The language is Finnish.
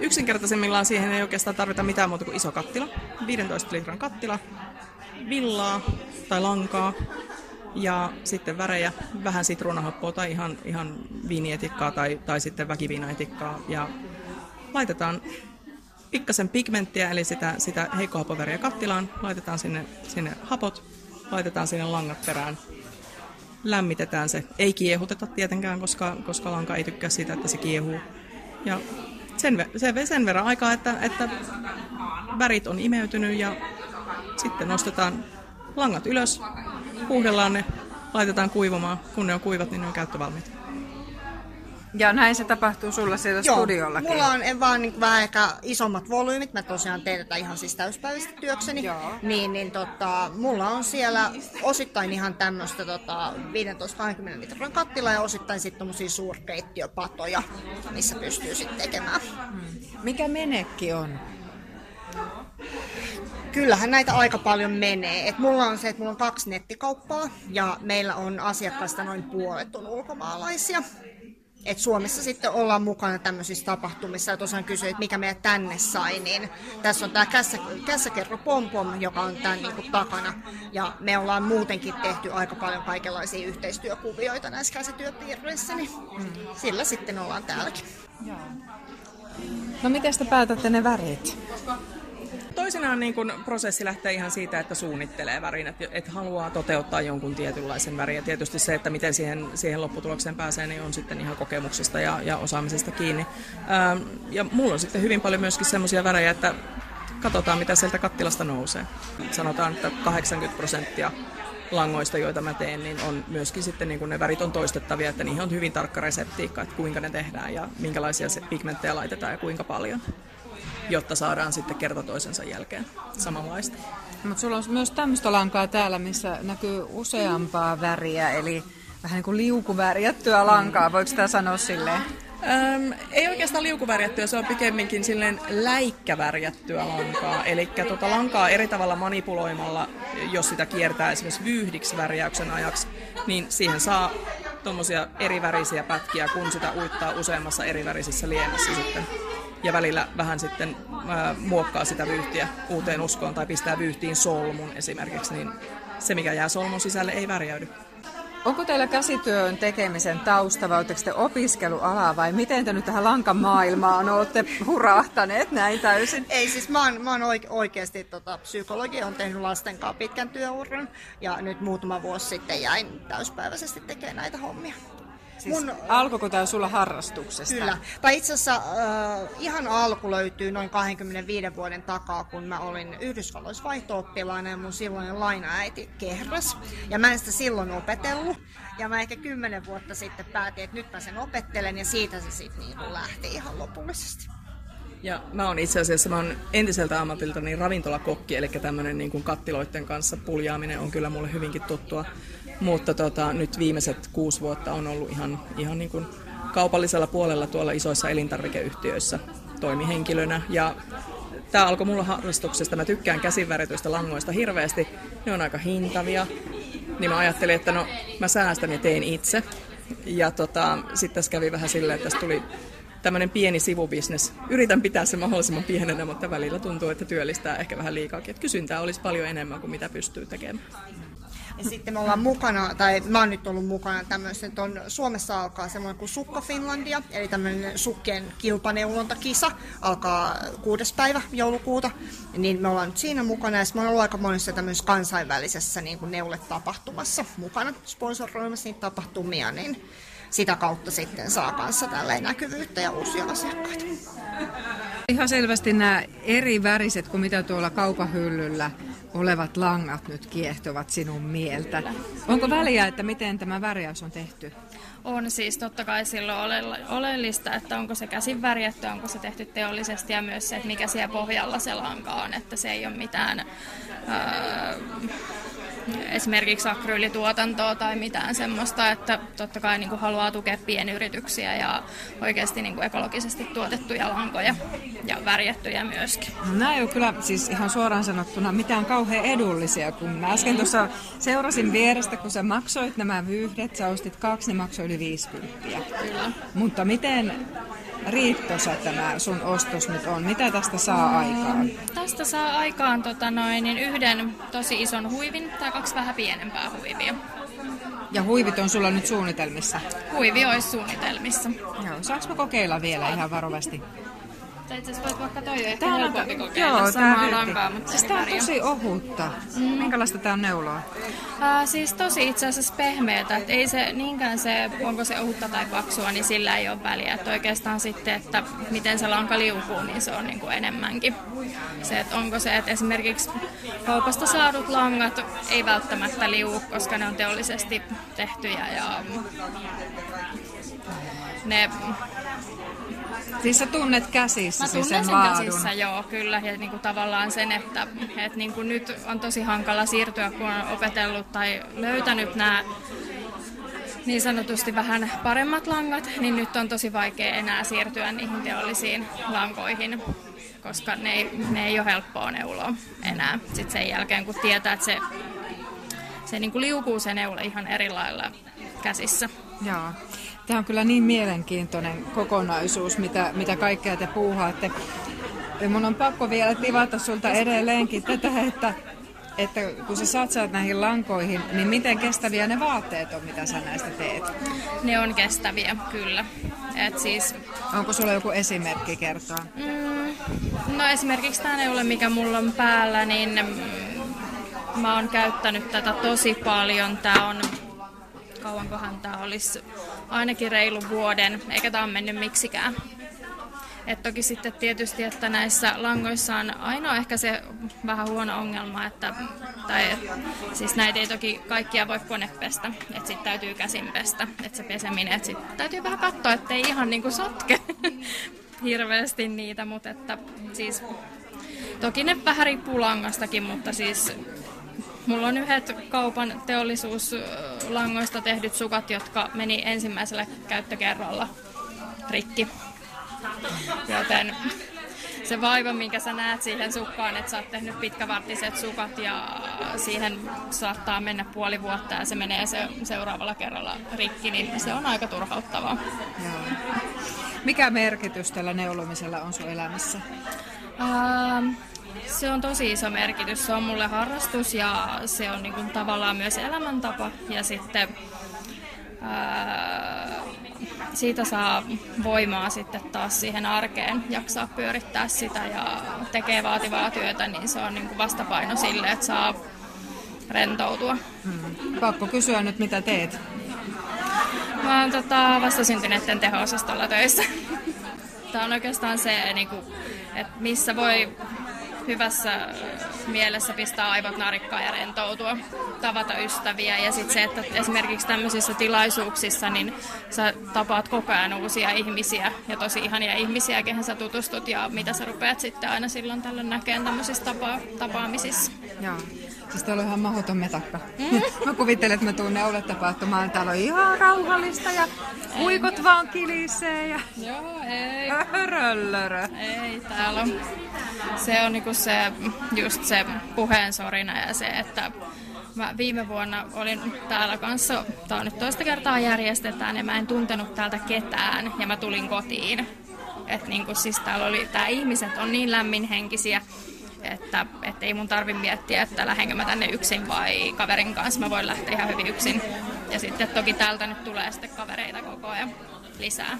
yksinkertaisemmillaan siihen ei oikeastaan tarvita mitään muuta kuin iso kattila, 15 litran kattila, villaa tai lankaa ja sitten värejä, vähän sitruunahappoa tai ihan, ihan viinietikkaa tai, tai sitten väkiviinaetikkaa ja laitetaan pikkasen pigmenttiä, eli sitä, sitä heikkohapoväriä kattilaan, laitetaan sinne, sinne hapot, laitetaan sinne langat perään, lämmitetään se. Ei kiehuteta tietenkään, koska, koska lanka ei tykkää siitä, että se kiehuu. Ja sen, se, sen verran aikaa, että, että värit on imeytynyt ja sitten nostetaan langat ylös, huuhdellaan ne, laitetaan kuivumaan. Kun ne on kuivat, niin ne on käyttövalmiita. Ja näin se tapahtuu sulla siellä Joo, studiollakin. mulla on vaan niin vähän ehkä isommat volyymit. Mä tosiaan teen tätä ihan siis täyspäiväisesti työkseni. Joo. Niin, niin tota, mulla on siellä osittain ihan tämmöistä tota, 15-20 litran kattila ja osittain sitten tommosia suurkeittiöpatoja, missä pystyy sitten tekemään. Hmm. Mikä menekki on? Kyllähän näitä aika paljon menee. Et mulla on se, että mulla on kaksi nettikauppaa ja meillä on asiakkaista noin puolet on ulkomaalaisia. Et Suomessa sitten ollaan mukana tämmöisissä tapahtumissa, ja tosiaan kysyä, että mikä meidät tänne sai, niin tässä on tämä kässä, kässäkerro Pompom, joka on tämän niin kuin, takana. Ja me ollaan muutenkin tehty aika paljon kaikenlaisia yhteistyökuvioita näissä käsityöpiireissä, niin mm. sillä sitten ollaan täälläkin. No miten te päätätte ne värit? Toisinaan niin kun prosessi lähtee ihan siitä, että suunnittelee värin, että, että haluaa toteuttaa jonkun tietynlaisen värin. Ja tietysti se, että miten siihen, siihen lopputulokseen pääsee, niin on sitten ihan kokemuksesta ja, ja osaamisesta kiinni. Ähm, ja mulla on sitten hyvin paljon myöskin semmoisia värejä, että katsotaan mitä sieltä kattilasta nousee. Sanotaan, että 80 prosenttia langoista, joita mä teen, niin on myöskin sitten niin kun ne värit on toistettavia, että niihin on hyvin tarkka reseptiikka, että kuinka ne tehdään ja minkälaisia pigmenttejä laitetaan ja kuinka paljon jotta saadaan sitten kerta toisensa jälkeen samanlaista. Mutta sulla on myös tämmöistä lankaa täällä, missä näkyy useampaa väriä, eli vähän niin kuin liukuvärjättyä lankaa, voiko sitä sanoa silleen? Öm, ei oikeastaan liukuvärjättyä, se on pikemminkin silleen läikkävärjättyä lankaa. Eli tuota lankaa eri tavalla manipuloimalla, jos sitä kiertää esimerkiksi vyyhdiksi värjäyksen ajaksi, niin siihen saa tuommoisia eri värisiä pätkiä, kun sitä uittaa useammassa eri värisessä liemessä sitten ja välillä vähän sitten ää, muokkaa sitä vyyhtiä uuteen uskoon tai pistää vyyhtiin solmun esimerkiksi, niin se mikä jää solmun sisälle ei värjäydy. Onko teillä käsityön tekemisen tausta vai oletteko te opiskelualaa vai miten te nyt tähän lankamaailmaan olette hurahtaneet näin täysin? Ei siis mä oon, mä oon oikeasti tota, psykologi, on tehnyt lasten kanssa pitkän työuran ja nyt muutama vuosi sitten jäin täyspäiväisesti tekemään näitä hommia. Siis mun, alkoiko tämä sulla harrastuksesta? Kyllä. Tai itse asiassa äh, ihan alku löytyy noin 25 vuoden takaa, kun mä olin Yhdysvalloissa vaihto ja mun silloinen lainaäiti kehräs. Ja mä en sitä silloin opetellut. Ja mä ehkä kymmenen vuotta sitten päätin, että nyt mä sen opettelen ja siitä se sitten niin lähti ihan lopullisesti. Ja mä oon itse asiassa, mä oon entiseltä ammatilta niin ravintolakokki, eli tämmöinen niin kattiloiden kanssa puljaaminen on kyllä mulle hyvinkin tuttua. Mutta tota, nyt viimeiset kuusi vuotta on ollut ihan, ihan niin kuin kaupallisella puolella tuolla isoissa elintarvikeyhtiöissä toimihenkilönä. Ja tämä alkoi mulla harrastuksesta. Mä tykkään käsivärityistä langoista hirveästi. Ne on aika hintavia. Niin mä ajattelin, että no mä säästän ja teen itse. Ja tota, sitten tässä kävi vähän silleen, että tässä tuli tämmöinen pieni sivubisnes. Yritän pitää se mahdollisimman pienenä, mutta välillä tuntuu, että työllistää ehkä vähän liikaakin. Että kysyntää olisi paljon enemmän kuin mitä pystyy tekemään. Ja sitten me ollaan mukana, tai mä oon nyt ollut mukana tämmöisen, että on, Suomessa alkaa semmoinen kuin Sukka Finlandia, eli tämmöinen sukkien kilpaneulontakisa, alkaa kuudes päivä joulukuuta, niin me ollaan nyt siinä mukana, ja me ollaan ollut aika monessa tämmöisessä kansainvälisessä niin kuin neuletapahtumassa mukana sponsoroimassa niitä tapahtumia, niin sitä kautta sitten saa kanssa tälleen näkyvyyttä ja uusia asiakkaita. Ihan selvästi nämä eri väriset kuin mitä tuolla kaupahyllyllä olevat langat nyt kiehtovat sinun mieltä. Onko väliä, että miten tämä värjäys on tehty? On siis totta kai silloin oleellista, että onko se käsin värjätty, onko se tehty teollisesti ja myös se, että mikä siellä pohjalla se lanka on, että se ei ole mitään öö, esimerkiksi akryylituotantoa tai mitään semmoista, että totta kai niin kuin haluaa tukea pienyrityksiä ja oikeasti niin kuin ekologisesti tuotettuja lankoja ja värjättyjä myöskin. No, nämä ei ole kyllä siis ihan suoraan sanottuna mitään kauhean edullisia, kun mä äsken tuossa seurasin vierestä, kun sä maksoit nämä vyyhdet, sä ostit kaksi, ne maksoi yli 50. Kyllä. Mutta miten riittosa tämä sun ostos nyt on? Mitä tästä saa aikaan? Tästä saa aikaan tota noin, niin yhden tosi ison huivin tai kaksi vähän pienempää huivia. Ja huivit on sulla nyt suunnitelmissa? Huivi olisi suunnitelmissa. Joo, saanko kokeilla vielä ihan varovasti? Tai itse asiassa vaikka toi ehkä on, helpompi kokeilla joo, samaa hyöty. mutta siis tää on tosi ohutta. Mm. Minkälaista tää on neuloa? Uh, siis tosi itse asiassa pehmeätä, että ei se niinkään se, onko se ohutta tai paksua, niin sillä ei ole väliä. Että oikeastaan sitten, että miten se lanka liukuu, niin se on niin kuin enemmänkin. Se, että onko se, että esimerkiksi kaupasta saadut langat ei välttämättä liu, koska ne on teollisesti tehtyjä ja ne Siis sä tunnet käsissä Mä tunnen sen, sen laadun. käsissä, joo, kyllä. Ja niin kuin tavallaan sen, että, että niin kuin nyt on tosi hankala siirtyä, kun on opetellut tai löytänyt nämä niin sanotusti vähän paremmat langat, niin nyt on tosi vaikea enää siirtyä niihin teollisiin lankoihin, koska ne ei, ne ei ole helppoa neuloa enää. Sitten sen jälkeen, kun tietää, että se, se niin kuin liukuu se neula ihan eri lailla käsissä. Joo. Tämä on kyllä niin mielenkiintoinen kokonaisuus, mitä, mitä kaikkea te puuhaatte. Ja mun on pakko vielä tivata sulta edelleenkin tätä, että, että kun sä satsaat näihin lankoihin, niin miten kestäviä ne vaatteet on, mitä sä näistä teet? Ne on kestäviä, kyllä. Et siis Onko sulla joku esimerkki kertoa? Mm, no esimerkiksi tämä neule, mikä mulla on päällä, niin mm, mä oon käyttänyt tätä tosi paljon. Tää on, kauankohan tää olisi, ainakin reilu vuoden, eikä tää on mennyt miksikään. Et toki sitten tietysti, että näissä langoissa on ainoa ehkä se vähän huono ongelma, että tai, siis näitä ei toki kaikkia voi konepestä, että sitten täytyy käsin pestä, että se peseminen, että sitten täytyy vähän katsoa, ettei ihan niinku sotke hirveästi niitä, mutta että siis toki ne vähän riippuu langastakin, mutta siis Mulla on yhdet kaupan teollisuuslangoista tehdyt sukat, jotka meni ensimmäisellä käyttökerralla rikki. Joten se vaiva, minkä sä näet siihen sukkaan, että sä oot tehnyt pitkävartiset sukat ja siihen saattaa mennä puoli vuotta ja se menee se seuraavalla kerralla rikki, niin se on aika turhauttavaa. Joo. Mikä merkitys tällä neulomisella on sun elämässä? Ähm, se on tosi iso merkitys. Se on mulle harrastus ja se on niin kuin tavallaan myös elämäntapa. Ja sitten ää, siitä saa voimaa sitten taas siihen arkeen, jaksaa pyörittää sitä ja tekee vaativaa työtä, niin se on niin kuin vastapaino sille, että saa rentoutua. Hmm. Pakko kysyä nyt, mitä teet? Mä oon tota, vastasyntyneiden teho-osastolla töissä. Tämä on oikeastaan se, niin kuin, että missä voi hyvässä mielessä pistää aivot narikkaan ja rentoutua, tavata ystäviä. Ja sitten se, että esimerkiksi tämmöisissä tilaisuuksissa, niin sä tapaat koko ajan uusia ihmisiä ja tosi ihania ihmisiä, kehen sä tutustut ja mitä sä rupeat sitten aina silloin tällöin näkemään tämmöisissä tapa- tapaamisissa. Joo. Siis täällä on ihan mahdoton metakka. Mm. mä kuvittelen, että mä tuun neuletapahtumaan. Täällä on ihan rauhallista ja huikot vaan kilisee ja Joo, ei. höröllörö. Ei, täällä on. Se on niinku se, just se puheensorina ja se, että mä viime vuonna olin täällä kanssa, tää on nyt toista kertaa järjestetään ja mä en tuntenut täältä ketään ja mä tulin kotiin. Et niinku siis täällä oli, tää ihmiset on niin lämminhenkisiä, että et ei mun tarvi miettiä, että lähdenkö mä tänne yksin vai kaverin kanssa. Mä voin lähteä ihan hyvin yksin. Ja sitten toki täältä nyt tulee sitten kavereita koko ajan lisää.